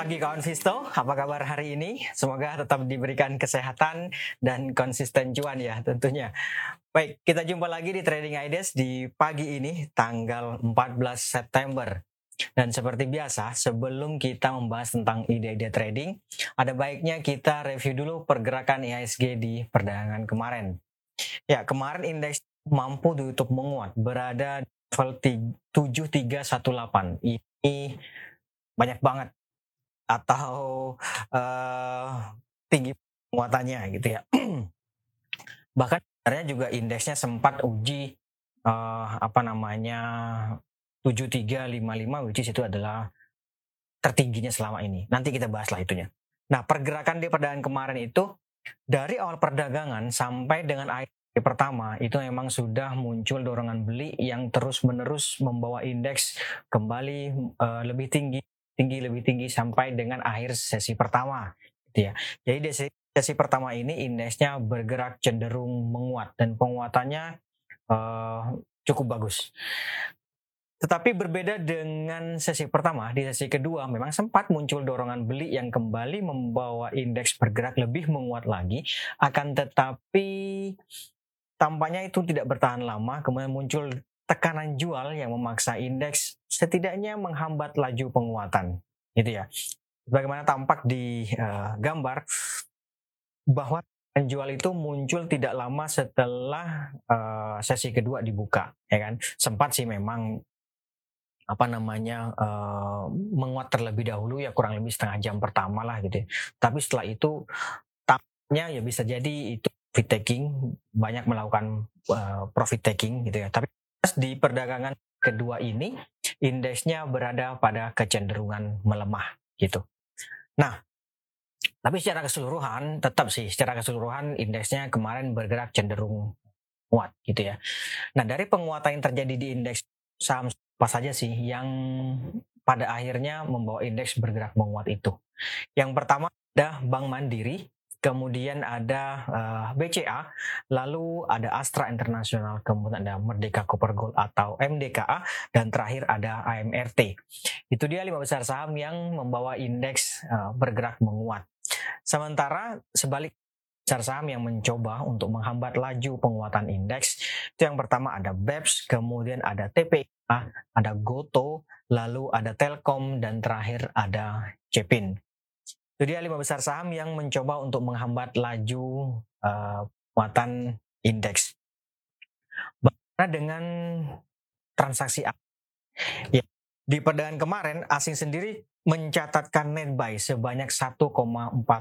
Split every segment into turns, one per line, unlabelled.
pagi kawan Visto, apa kabar hari ini? Semoga tetap diberikan kesehatan dan konsisten cuan ya tentunya. Baik, kita jumpa lagi di Trading Ideas di pagi ini tanggal 14 September. Dan seperti biasa, sebelum kita membahas tentang ide-ide trading, ada baiknya kita review dulu pergerakan IHSG di perdagangan kemarin. Ya, kemarin indeks mampu ditutup menguat, berada level 7318. Ini banyak banget atau uh, tinggi penguatannya gitu ya. Bahkan sebenarnya juga indeksnya sempat uji uh, apa namanya 7355 which is itu adalah tertingginya selama ini. Nanti kita bahaslah itunya. Nah, pergerakan di perdagangan kemarin itu dari awal perdagangan sampai dengan akhir pertama itu memang sudah muncul dorongan beli yang terus-menerus membawa indeks kembali uh, lebih tinggi tinggi lebih tinggi sampai dengan akhir sesi pertama gitu ya. Jadi di sesi, pertama ini indeksnya bergerak cenderung menguat dan penguatannya uh, cukup bagus. Tetapi berbeda dengan sesi pertama, di sesi kedua memang sempat muncul dorongan beli yang kembali membawa indeks bergerak lebih menguat lagi. Akan tetapi tampaknya itu tidak bertahan lama, kemudian muncul tekanan jual yang memaksa indeks setidaknya menghambat laju penguatan gitu ya. Bagaimana tampak di uh, gambar bahwa jual itu muncul tidak lama setelah uh, sesi kedua dibuka ya kan? Sempat sih memang apa namanya uh, menguat terlebih dahulu ya kurang lebih setengah jam pertama lah gitu ya. tapi setelah itu tampaknya ya bisa jadi itu profit taking banyak melakukan uh, profit taking gitu ya. Tapi di perdagangan kedua ini indeksnya berada pada kecenderungan melemah gitu. Nah, tapi secara keseluruhan tetap sih secara keseluruhan indeksnya kemarin bergerak cenderung kuat gitu ya. Nah, dari penguatan yang terjadi di indeks saham apa saja sih yang pada akhirnya membawa indeks bergerak menguat itu? Yang pertama ada Bank Mandiri kemudian ada uh, eh, BCA, lalu ada Astra International, kemudian ada Merdeka Copper Gold atau MDKA, dan terakhir ada AMRT. Itu dia lima besar saham yang membawa indeks uh, bergerak menguat. Sementara sebalik besar saham yang mencoba untuk menghambat laju penguatan indeks, itu yang pertama ada BEPS, kemudian ada TPA, ada GOTO, lalu ada Telkom, dan terakhir ada Cepin. Itu dia lima besar saham yang mencoba untuk menghambat laju uh, muatan indeks. Bagaimana dengan transaksi Ya, di perdagangan kemarin asing sendiri mencatatkan net buy sebanyak 1,4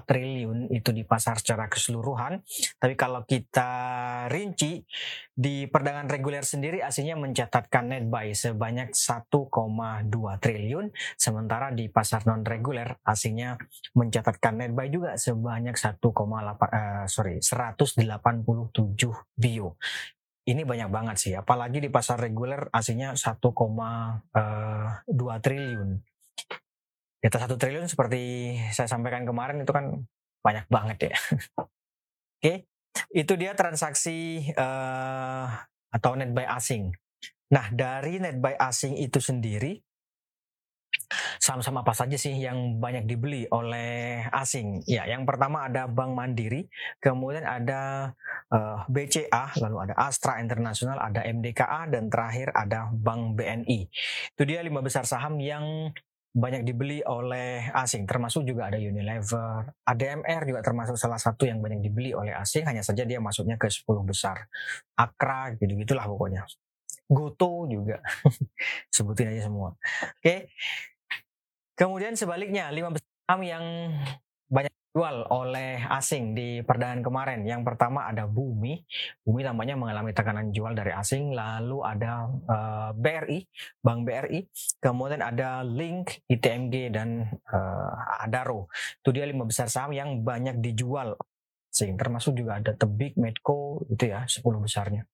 triliun itu di pasar secara keseluruhan. Tapi kalau kita rinci di perdagangan reguler sendiri aslinya mencatatkan net buy sebanyak 1,2 triliun, sementara di pasar non reguler aslinya mencatatkan net buy juga sebanyak 1,8 uh, sorry 187 bio ini banyak banget sih apalagi di pasar reguler aslinya 1,2 eh, triliun di atas satu triliun seperti saya sampaikan kemarin itu kan banyak banget ya. Oke, itu dia transaksi uh, atau net buy asing. Nah dari net buy asing itu sendiri saham-saham apa saja sih yang banyak dibeli oleh asing? Ya, yang pertama ada Bank Mandiri, kemudian ada uh, eh, BCA, lalu ada Astra International, ada MDKA, dan terakhir ada Bank BNI. Itu dia lima besar saham yang banyak dibeli oleh asing, termasuk juga ada Unilever, ADMR juga termasuk salah satu yang banyak dibeli oleh asing, hanya saja dia masuknya ke 10 besar. Akra, gitu-gitulah pokoknya. Goto juga, sebutin aja semua. Oke, kemudian sebaliknya, lima besar yang banyak dijual oleh asing di perdagangan kemarin. Yang pertama ada Bumi. Bumi tampaknya mengalami tekanan jual dari asing. Lalu ada uh, eh, BRI, Bank BRI. Kemudian ada Link, ITMG, dan uh, Adaro. Itu dia lima besar saham yang banyak dijual asing. Termasuk juga ada Tebik, Medco, itu ya 10 besarnya.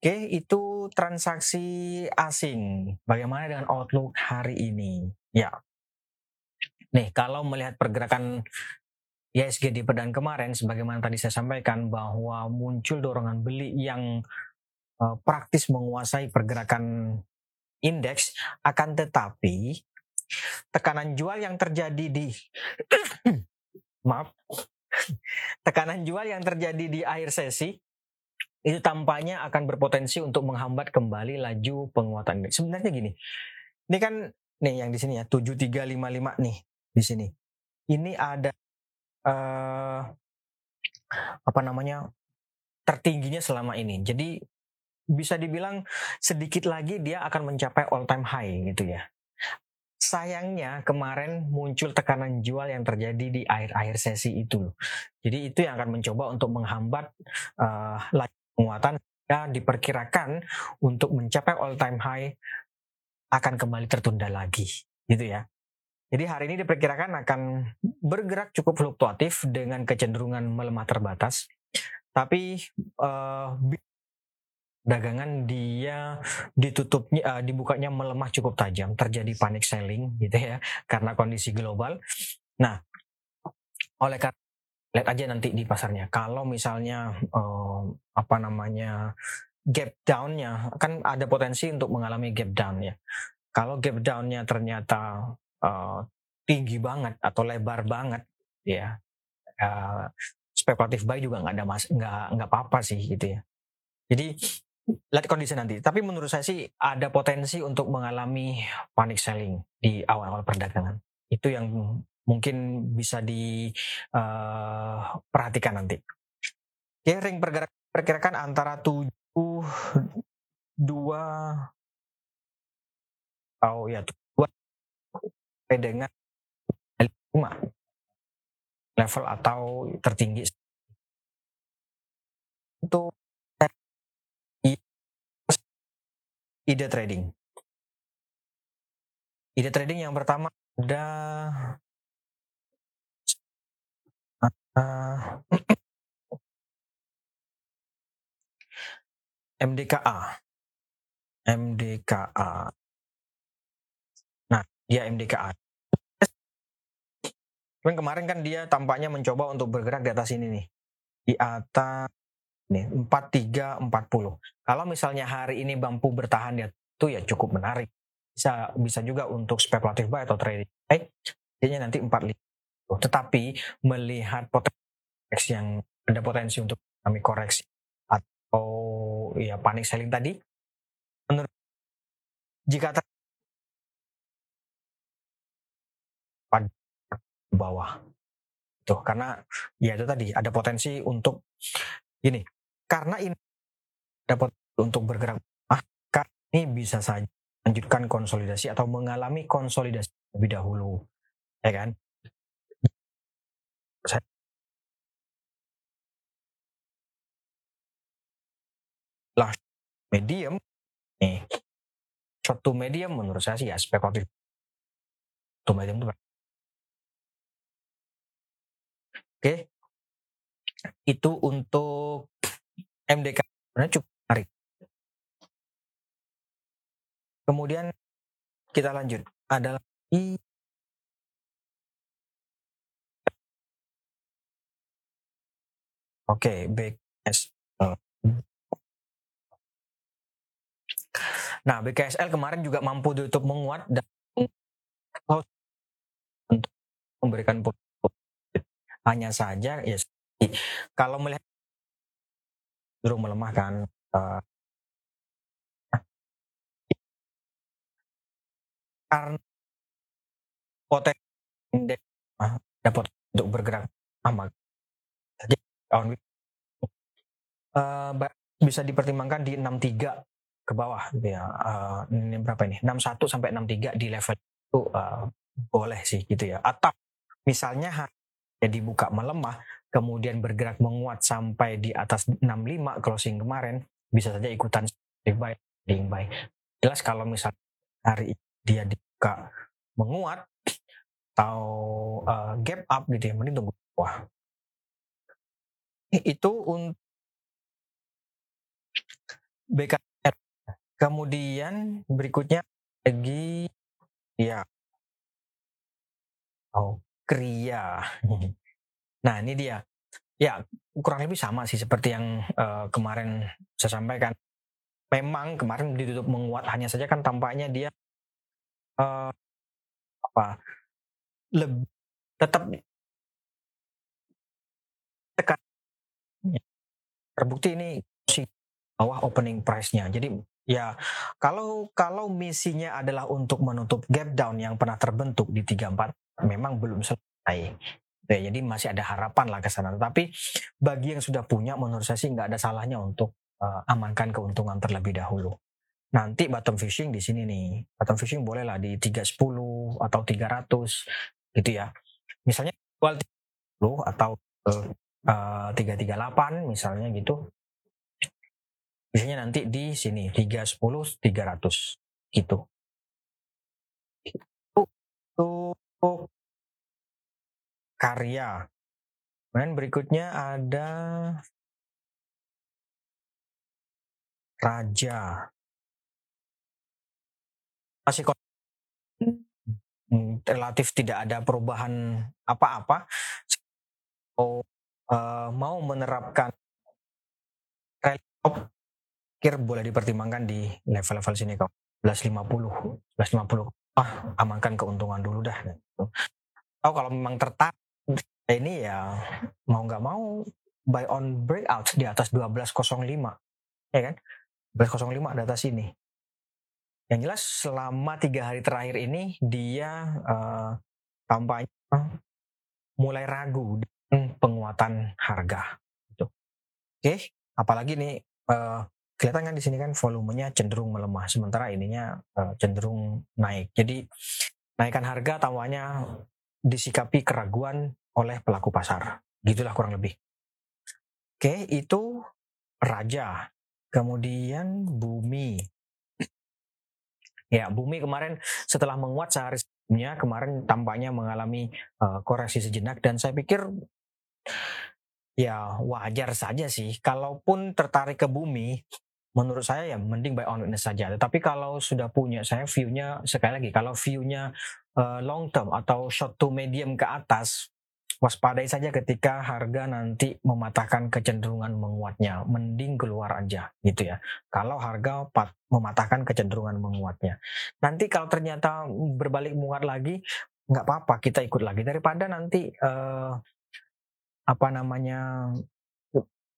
Oke, itu transaksi asing. Bagaimana dengan outlook hari ini? Ya, Nih, kalau melihat pergerakan ISG di perdagangan kemarin, sebagaimana tadi saya sampaikan bahwa muncul dorongan beli yang uh, praktis menguasai pergerakan indeks, akan tetapi tekanan jual yang terjadi di maaf tekanan jual yang terjadi di akhir sesi itu tampaknya akan berpotensi untuk menghambat kembali laju penguatan. Sebenarnya gini, ini kan nih yang di sini ya 7355 nih di sini. Ini ada uh, apa namanya tertingginya selama ini. Jadi bisa dibilang sedikit lagi dia akan mencapai all time high gitu ya. Sayangnya kemarin muncul tekanan jual yang terjadi di akhir-akhir sesi itu. Jadi itu yang akan mencoba untuk menghambat uh, penguatan ya diperkirakan untuk mencapai all time high akan kembali tertunda lagi gitu ya. Jadi hari ini diperkirakan akan bergerak cukup fluktuatif dengan kecenderungan melemah terbatas. Tapi uh, dagangan dia ditutupnya uh, dibukanya melemah cukup tajam, terjadi panic selling gitu ya karena kondisi global. Nah, oleh karena lihat aja nanti di pasarnya. Kalau misalnya um, apa namanya gap down-nya kan ada potensi untuk mengalami gap down ya. Kalau gap down-nya ternyata uh, tinggi banget atau lebar banget ya uh, spekulatif buy juga nggak ada mas nggak nggak apa-apa sih gitu ya. Jadi lihat kondisi nanti. Tapi menurut saya sih ada potensi untuk mengalami panic selling di awal-awal perdagangan. Itu yang mungkin bisa diperhatikan eh, uh, nanti. Oke, ring pergerakan perkirakan antara 7 2 oh ya 2 sampai dengan 5 level atau tertinggi untuk ide trading. Ide trading yang pertama ada Uh, MDKA. MDKA. Nah, dia MDKA. Cuman kemarin kan dia tampaknya mencoba untuk bergerak di atas ini nih. Di atas nih 4340. Kalau misalnya hari ini mampu bertahan ya itu ya cukup menarik. Bisa bisa juga untuk spekulatif buy atau trading. Eh, dia nanti 45 tetapi melihat potensi yang ada potensi untuk kami koreksi atau ya panik selling tadi, menurut jika bawah. Tuh karena ya itu tadi ada potensi untuk ini karena ini dapat untuk bergerak maka ini bisa saja lanjutkan konsolidasi atau mengalami konsolidasi lebih dahulu ya kan? Saya lah medium nih satu medium menurut saya sih ya spekulatif. Satu medium itu oke. Itu untuk MDK sebenarnya cukup menarik. Kemudian kita lanjut. Adalah i Oke, BKSL. Nah, BKSL kemarin juga mampu ditutup menguat dan untuk memberikan hanya saja ya kalau melihat cenderung melemahkan uh, karena potensi dapat untuk bergerak amat on uh, bisa dipertimbangkan di 63 ke bawah gitu ya. Uh, ini berapa ini? 61 sampai 63 di level itu uh, boleh sih gitu ya. Atau misalnya ya dibuka melemah kemudian bergerak menguat sampai di atas 65 closing kemarin bisa saja ikutan buy trading buy. Jelas kalau misalnya hari dia dibuka menguat atau uh, gap up gitu ya mending tunggu wah itu untuk BKR. Kemudian berikutnya lagi ya oh kria. Nah ini dia. Ya kurang lebih sama sih seperti yang uh, kemarin saya sampaikan. Memang kemarin ditutup menguat hanya saja kan tampaknya dia uh, apa lebih tetap tekan terbukti ini si bawah opening price-nya. Jadi ya kalau kalau misinya adalah untuk menutup gap down yang pernah terbentuk di 34 memang belum selesai. Ya, jadi masih ada harapan lah ke sana. Tapi bagi yang sudah punya menurut saya sih nggak ada salahnya untuk uh, amankan keuntungan terlebih dahulu. Nanti bottom fishing di sini nih. Bottom fishing bolehlah di 310 atau 300 gitu ya. Misalnya jual 30 atau uh, 338 misalnya gitu. Biasanya nanti di sini 310 300 gitu. Untuk karya. Kemudian berikutnya ada raja. Masih hmm, relatif tidak ada perubahan apa-apa. Oh, uh, mau menerapkan kir boleh dipertimbangkan di level-level sini kok 1150 1150 ah amankan keuntungan dulu dah oh kalau memang tertarik ini ya mau nggak mau buy on breakout di atas 1205 ya kan? 1205 di atas ini. Yang jelas selama tiga hari terakhir ini dia uh, tampaknya mulai ragu dengan penguatan harga gitu. oke apalagi nih uh, kelihatan kan di sini kan volumenya cenderung melemah sementara ininya uh, cenderung naik. Jadi naikkan harga tampaknya disikapi keraguan oleh pelaku pasar. Gitulah kurang lebih. Oke, itu raja. Kemudian bumi. Ya, bumi kemarin setelah menguat sehari sebelumnya kemarin tampaknya mengalami uh, koreksi sejenak dan saya pikir ya wajar saja sih kalaupun tertarik ke bumi menurut saya ya mending buy on witness saja. Tetapi kalau sudah punya, saya view-nya sekali lagi, kalau view-nya uh, long term atau short to medium ke atas, waspadai saja ketika harga nanti mematahkan kecenderungan menguatnya. Mending keluar aja gitu ya. Kalau harga pat, mematahkan kecenderungan menguatnya. Nanti kalau ternyata berbalik menguat lagi, nggak apa-apa kita ikut lagi daripada nanti uh, apa namanya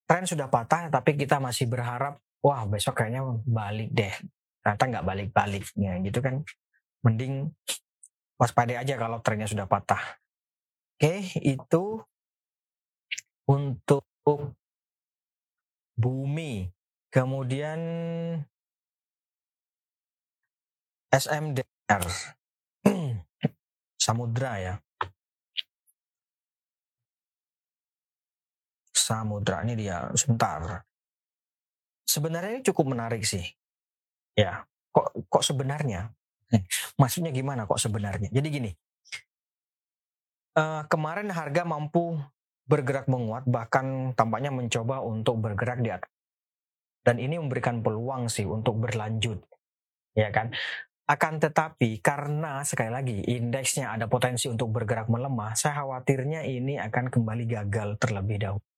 tren sudah patah tapi kita masih berharap wah besok kayaknya balik deh. Ternyata nggak balik-balik ya gitu kan. Mending waspada aja kalau trennya sudah patah. Oke itu untuk bumi. Kemudian SMDR samudra ya. Samudra ini dia. Sebentar sebenarnya ini cukup menarik sih. Ya, kok kok sebenarnya? Maksudnya gimana kok sebenarnya? Jadi gini, uh, kemarin harga mampu bergerak menguat, bahkan tampaknya mencoba untuk bergerak di atas. Dan ini memberikan peluang sih untuk berlanjut, ya kan? Akan tetapi karena sekali lagi indeksnya ada potensi untuk bergerak melemah, saya khawatirnya ini akan kembali gagal terlebih dahulu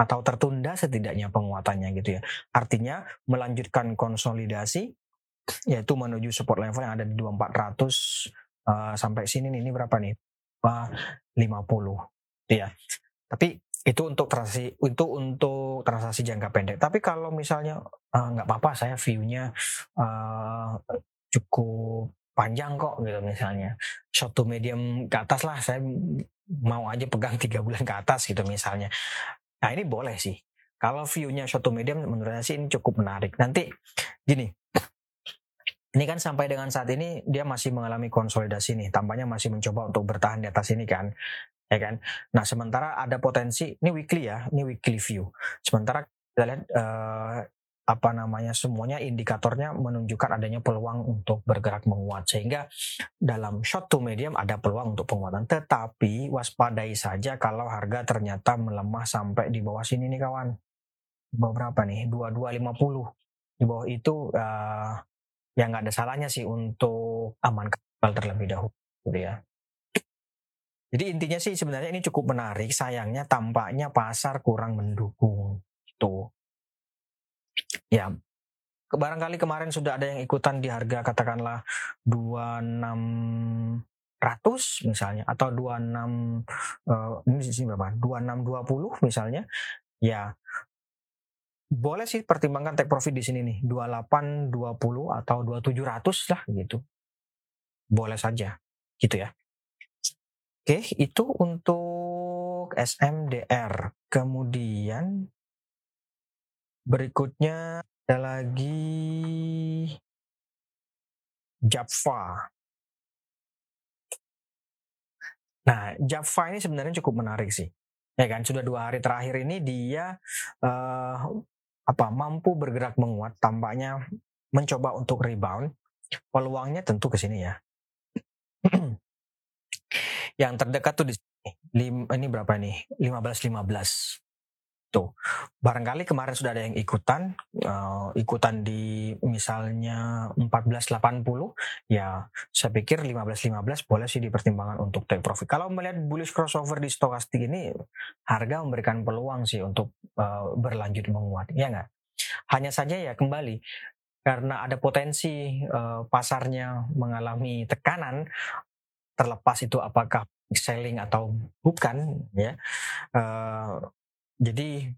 atau tertunda setidaknya penguatannya gitu ya. Artinya melanjutkan konsolidasi yaitu menuju support level yang ada di 2400 uh, eh, sampai sini nih, ini berapa nih? Uh, 50 ya. Tapi itu untuk transaksi itu untuk transaksi jangka pendek. Tapi kalau misalnya uh, nggak apa-apa saya view-nya uh, cukup panjang kok gitu misalnya short to medium ke atas lah saya mau aja pegang tiga bulan ke atas gitu misalnya Nah ini boleh sih. Kalau view-nya to medium menurut saya sih ini cukup menarik. Nanti gini, ini kan sampai dengan saat ini dia masih mengalami konsolidasi nih. Tampaknya masih mencoba untuk bertahan di atas ini kan. Ya kan. Nah sementara ada potensi, ini weekly ya, ini weekly view. Sementara kita lihat uh, apa namanya semuanya indikatornya menunjukkan adanya peluang untuk bergerak menguat. Sehingga dalam short to medium ada peluang untuk penguatan. Tetapi waspadai saja kalau harga ternyata melemah sampai di bawah sini nih kawan. Berapa nih? 2250 di bawah itu uh, ya nggak ada salahnya sih untuk aman kapal terlebih dahulu gitu ya. Jadi intinya sih sebenarnya ini cukup menarik. Sayangnya tampaknya pasar kurang mendukung itu ya barangkali kemarin sudah ada yang ikutan di harga katakanlah 26 misalnya atau 26 uh, ini di sini berapa? 2620 misalnya. Ya boleh sih pertimbangkan take profit di sini nih 28 20 atau 2700 lah gitu. Boleh saja gitu ya. Oke, itu untuk SMDR. Kemudian berikutnya ada lagi Java. Nah, Java ini sebenarnya cukup menarik sih. Ya kan, sudah dua hari terakhir ini dia uh, apa mampu bergerak menguat, tampaknya mencoba untuk rebound. Peluangnya tentu ke sini ya. Yang terdekat tuh di sini. ini berapa ini? 15 15. Tuh, barangkali kemarin sudah ada yang ikutan, uh, ikutan di misalnya 1480, ya saya pikir 1515 boleh sih dipertimbangkan untuk take profit. Kalau melihat bullish crossover di stokastik ini, harga memberikan peluang sih untuk uh, berlanjut menguat, ya nggak? Hanya saja ya kembali karena ada potensi uh, pasarnya mengalami tekanan, terlepas itu apakah selling atau bukan, ya. Uh, jadi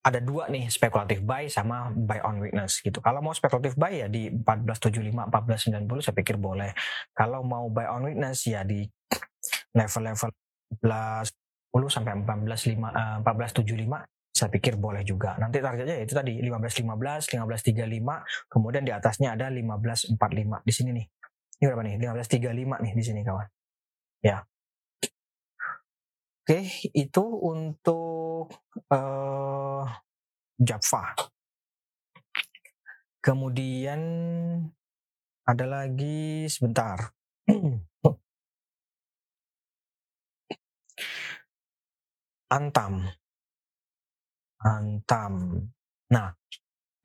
ada dua nih spekulatif buy sama buy on weakness gitu. Kalau mau spekulatif buy ya di 1475 1490 saya pikir boleh. Kalau mau buy on weakness ya di level-level 14 sampai 14 5 1475 saya pikir boleh juga. Nanti targetnya ya itu tadi 1515, 1535, kemudian di atasnya ada 1545 di sini nih. Ini berapa nih? 1535 nih di sini kawan. Ya. Oke, itu untuk uh, Java. Kemudian ada lagi sebentar. Antam. Antam. Nah,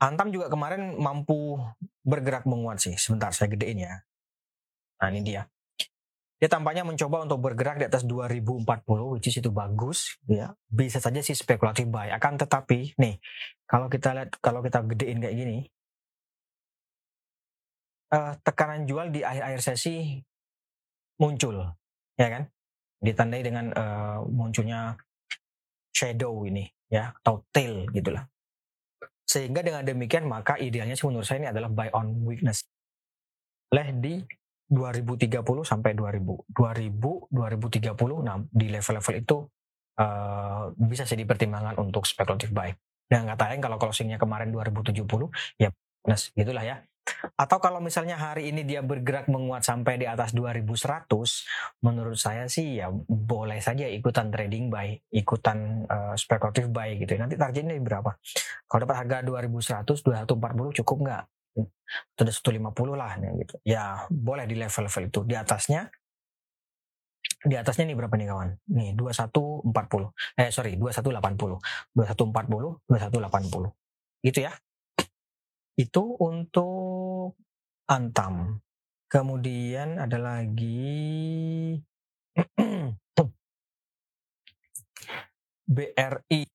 Antam juga kemarin mampu bergerak menguat sih. Sebentar saya gedein ya. Nah, ini dia dia tampaknya mencoba untuk bergerak di atas 2040 which is itu bagus ya. Bisa saja sih spekulatif buy akan tetapi nih kalau kita lihat kalau kita gedein kayak gini uh, tekanan jual di akhir-akhir sesi muncul ya kan? Ditandai dengan uh, munculnya shadow ini ya atau tail gitulah sehingga dengan demikian maka idealnya sih menurut saya ini adalah buy on weakness. Oleh di 2030 sampai 2000 2000 2030 nah di level-level itu uh, bisa sih dipertimbangkan untuk spekulatif buy. Dan kata lain kalau closingnya kemarin 2070 ya plus gitulah ya. Atau kalau misalnya hari ini dia bergerak menguat sampai di atas 2100 menurut saya sih ya boleh saja ikutan trading buy ikutan uh, spekulatif buy gitu nanti targetnya berapa? Kalau dapat harga 2100 2140 cukup nggak sudah 150 lah gitu. Ya boleh di level-level itu. Di atasnya di atasnya nih berapa nih kawan? Nih 2140. Eh sorry 2180. 2140, 2180. Gitu ya. Itu untuk Antam. Kemudian ada lagi BRI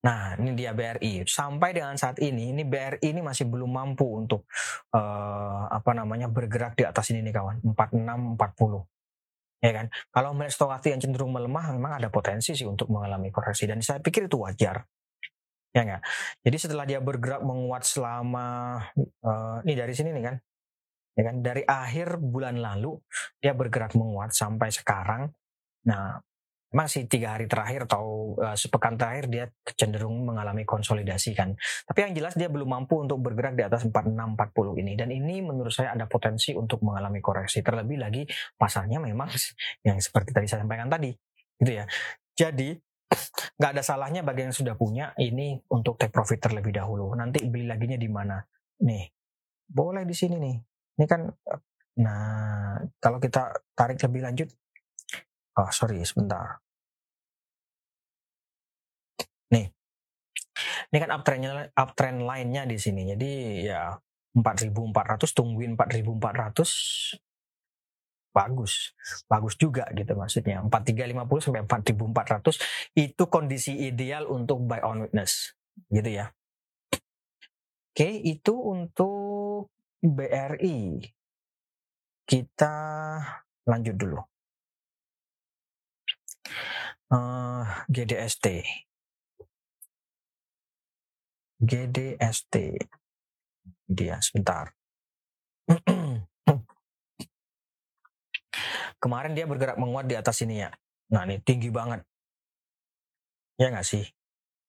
Nah, ini dia BRI. Sampai dengan saat ini, ini BRI ini masih belum mampu untuk uh, apa namanya bergerak di atas ini nih kawan, 46 40. Ya kan? Kalau melihat stokastik yang cenderung melemah memang ada potensi sih untuk mengalami koreksi dan saya pikir itu wajar. Ya enggak? Jadi setelah dia bergerak menguat selama uh, ini dari sini nih kan. Ya kan? Dari akhir bulan lalu dia bergerak menguat sampai sekarang. Nah, masih tiga hari terakhir atau uh, sepekan terakhir dia cenderung mengalami konsolidasi kan. Tapi yang jelas dia belum mampu untuk bergerak di atas 4640 ini dan ini menurut saya ada potensi untuk mengalami koreksi. Terlebih lagi pasarnya memang yang seperti tadi saya sampaikan tadi, gitu ya. Jadi nggak ada salahnya bagi yang sudah punya ini untuk take profit terlebih dahulu. Nanti beli laginya di mana? Nih, boleh di sini nih. Ini kan, nah kalau kita tarik lebih lanjut Oh, sorry, sebentar. Nih. Ini kan uptrendnya uptrend lainnya di sini. Jadi ya 4400 tungguin 4400 bagus. Bagus juga gitu maksudnya. 4350 sampai 4400 itu kondisi ideal untuk buy on witness gitu ya. Oke, itu untuk BRI. kita lanjut dulu. Uh, GDST. GDST. Dia sebentar. Kemarin dia bergerak menguat di atas ini ya. Nah ini tinggi banget. Ya nggak sih?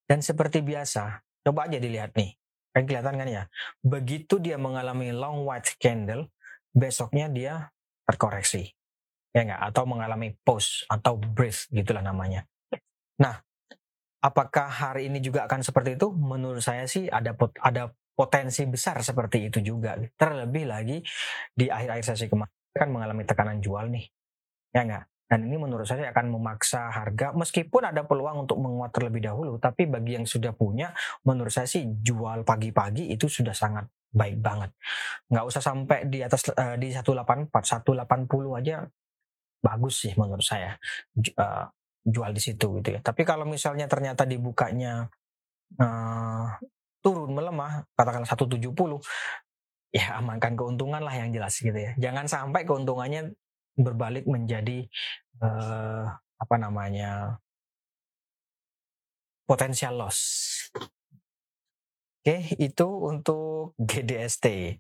Dan seperti biasa, coba aja dilihat nih. Kan kelihatan kan ya? Begitu dia mengalami long white candle, besoknya dia terkoreksi. Ya nggak? Atau mengalami pause atau breath gitulah namanya. Nah, apakah hari ini juga akan seperti itu? Menurut saya sih ada pot, ada potensi besar seperti itu juga. Terlebih lagi di akhir-akhir sesi kemarin kan mengalami tekanan jual nih. Ya nggak? Dan ini menurut saya akan memaksa harga, meskipun ada peluang untuk menguat terlebih dahulu, tapi bagi yang sudah punya, menurut saya sih jual pagi-pagi itu sudah sangat baik banget. Nggak usah sampai di atas uh, di 184, 180 aja bagus sih menurut saya uh, jual di situ gitu ya. Tapi kalau misalnya ternyata dibukanya uh, turun melemah, katakanlah 170, ya amankan keuntungan lah yang jelas gitu ya. Jangan sampai keuntungannya berbalik menjadi uh, apa namanya potensial loss. Oke, itu untuk GDST.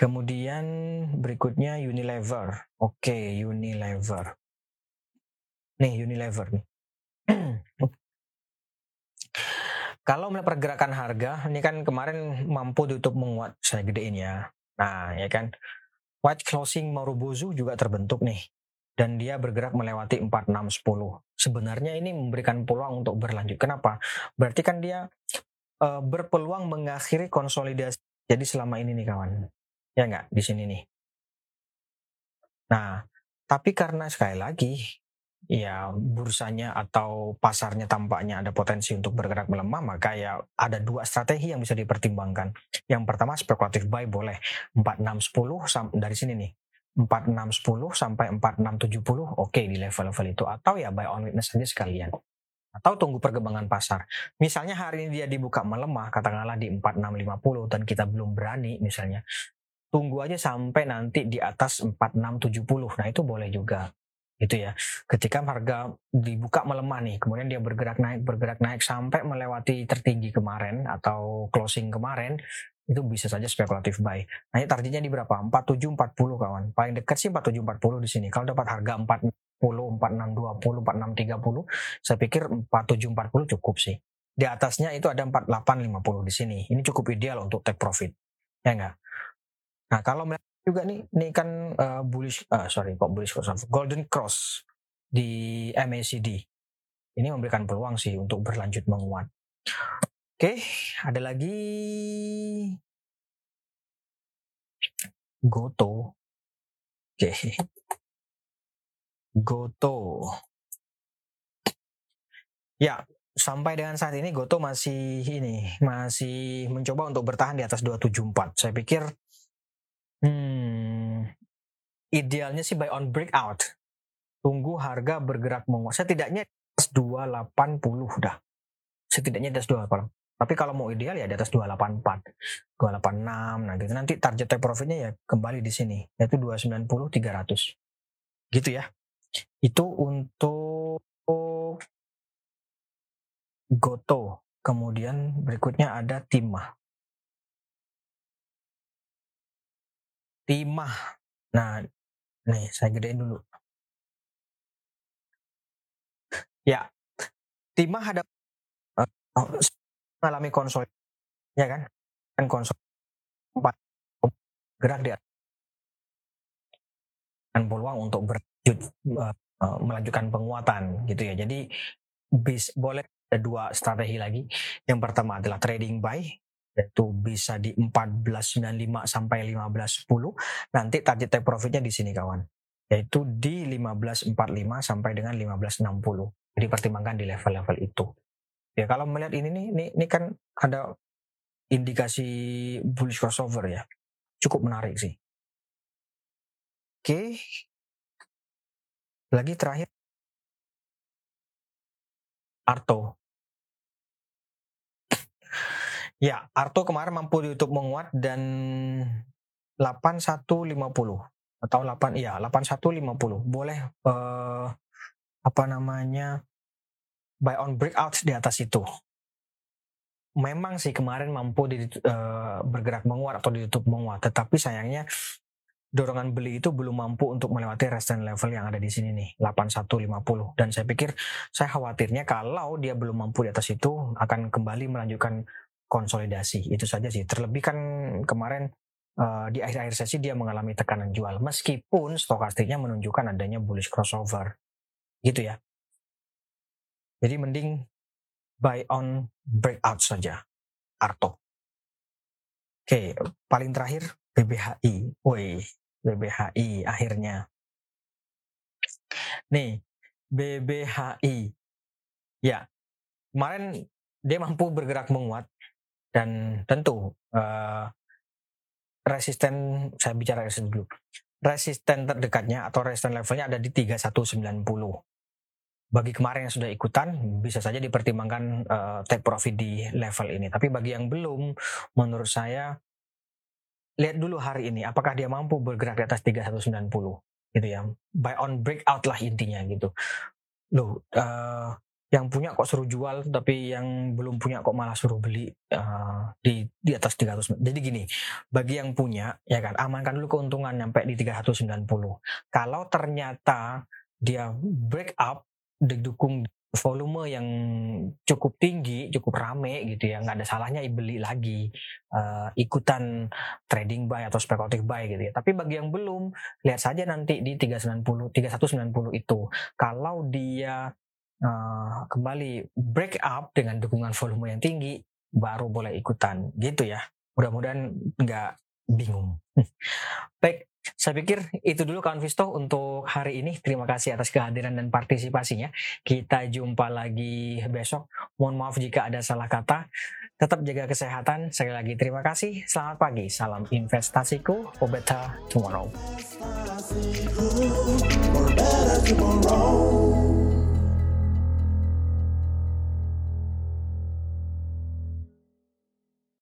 Kemudian berikutnya Unilever. Oke, Unilever. Nih, Unilever nih. Kalau melihat pergerakan harga, ini kan kemarin mampu ditutup menguat, saya gedein ya. Nah, ya kan. White closing Marubozu juga terbentuk nih dan dia bergerak melewati 4610. Sebenarnya ini memberikan peluang untuk berlanjut. Kenapa? Berarti kan dia e, berpeluang mengakhiri konsolidasi. Jadi selama ini nih kawan. Ya enggak di sini nih. Nah, tapi karena sekali lagi ya bursanya atau pasarnya tampaknya ada potensi untuk bergerak melemah, maka ya ada dua strategi yang bisa dipertimbangkan. Yang pertama spekulatif buy boleh 4610 dari sini nih. 4610 sampai 4670 oke okay di level-level itu atau ya buy on witness saja sekalian atau tunggu perkembangan pasar. Misalnya hari ini dia dibuka melemah katakanlah di 4650 dan kita belum berani misalnya. Tunggu aja sampai nanti di atas 4670. Nah, itu boleh juga gitu ya. Ketika harga dibuka melemah nih, kemudian dia bergerak naik, bergerak naik sampai melewati tertinggi kemarin atau closing kemarin, itu bisa saja spekulatif buy. Nah, targetnya di berapa? 4740 kawan. Paling dekat sih 4740 di sini. Kalau dapat harga 40, 4620, 4630, saya pikir 4740 cukup sih. Di atasnya itu ada 4850 di sini. Ini cukup ideal untuk take profit. Ya enggak? Nah, kalau melihat juga nih, ini kan uh, bullish, uh, sorry kok bullish golden cross di MACD. Ini memberikan peluang sih untuk berlanjut menguat. Oke, ada lagi Goto. Oke. Goto. Ya, sampai dengan saat ini Goto masih ini masih mencoba untuk bertahan di atas 274. Saya pikir Hmm, idealnya sih buy on breakout. Tunggu harga bergerak menguat. Setidaknya atas 280 dah. Setidaknya di atas 280. Tapi kalau mau ideal ya di atas 284, 286, nah gitu. Nanti target take profitnya ya kembali di sini, yaitu 290, 300. Gitu ya. Itu untuk Goto. Kemudian berikutnya ada Timah. Timah. Nah, nih saya gedein dulu. Ya, Timah ada uh, mengalami konsol, ya kan? Kan konsol empat gerak dia dan peluang untuk berlanjut uh, uh, melanjutkan penguatan gitu ya. Jadi bis boleh ada dua strategi lagi. Yang pertama adalah trading buy yaitu bisa di 1495 sampai 1510 nanti target take profitnya di sini kawan. Yaitu di 1545 sampai dengan 1560 jadi pertimbangkan di level-level itu. Ya kalau melihat ini nih ini, ini kan ada indikasi bullish crossover ya. Cukup menarik sih. Oke. Lagi terakhir. Arto Ya, Arto kemarin mampu di YouTube menguat dan 8150 atau 8 iya 8150 boleh uh, apa namanya buy on breakout di atas itu. Memang sih kemarin mampu di, uh, bergerak menguat atau ditutup menguat. Tetapi sayangnya dorongan beli itu belum mampu untuk melewati resistance level yang ada di sini nih 8150 dan saya pikir saya khawatirnya kalau dia belum mampu di atas itu akan kembali melanjutkan konsolidasi. Itu saja sih. Terlebih kan kemarin uh, di akhir-akhir sesi dia mengalami tekanan jual. Meskipun stokastiknya menunjukkan adanya bullish crossover. Gitu ya. Jadi mending buy on breakout saja Arto. Oke paling terakhir BBHI woi BBHI akhirnya. Nih, BBHI. Ya, kemarin dia mampu bergerak menguat dan tentu uh, resisten saya bicara resisten dulu. Resisten terdekatnya atau resisten levelnya ada di 3190. Bagi kemarin yang sudah ikutan bisa saja dipertimbangkan uh, take profit di level ini. Tapi bagi yang belum menurut saya lihat dulu hari ini apakah dia mampu bergerak di atas 3190 gitu ya buy on breakout lah intinya gitu loh uh, yang punya kok suruh jual tapi yang belum punya kok malah suruh beli uh, di di atas 300 jadi gini bagi yang punya ya kan amankan dulu keuntungan sampai di 390 kalau ternyata dia break up didukung volume yang cukup tinggi, cukup rame gitu ya, nggak ada salahnya beli lagi uh, ikutan trading buy atau spekulatif buy gitu ya. Tapi bagi yang belum, lihat saja nanti di 390, 3190 itu. Kalau dia uh, kembali break up dengan dukungan volume yang tinggi, baru boleh ikutan gitu ya. Mudah-mudahan nggak bingung. Baik, saya pikir itu dulu kawan Visto untuk hari ini. Terima kasih atas kehadiran dan partisipasinya. Kita jumpa lagi besok. Mohon maaf jika ada salah kata. Tetap jaga kesehatan. Sekali lagi terima kasih. Selamat pagi. Salam investasiku. For tomorrow.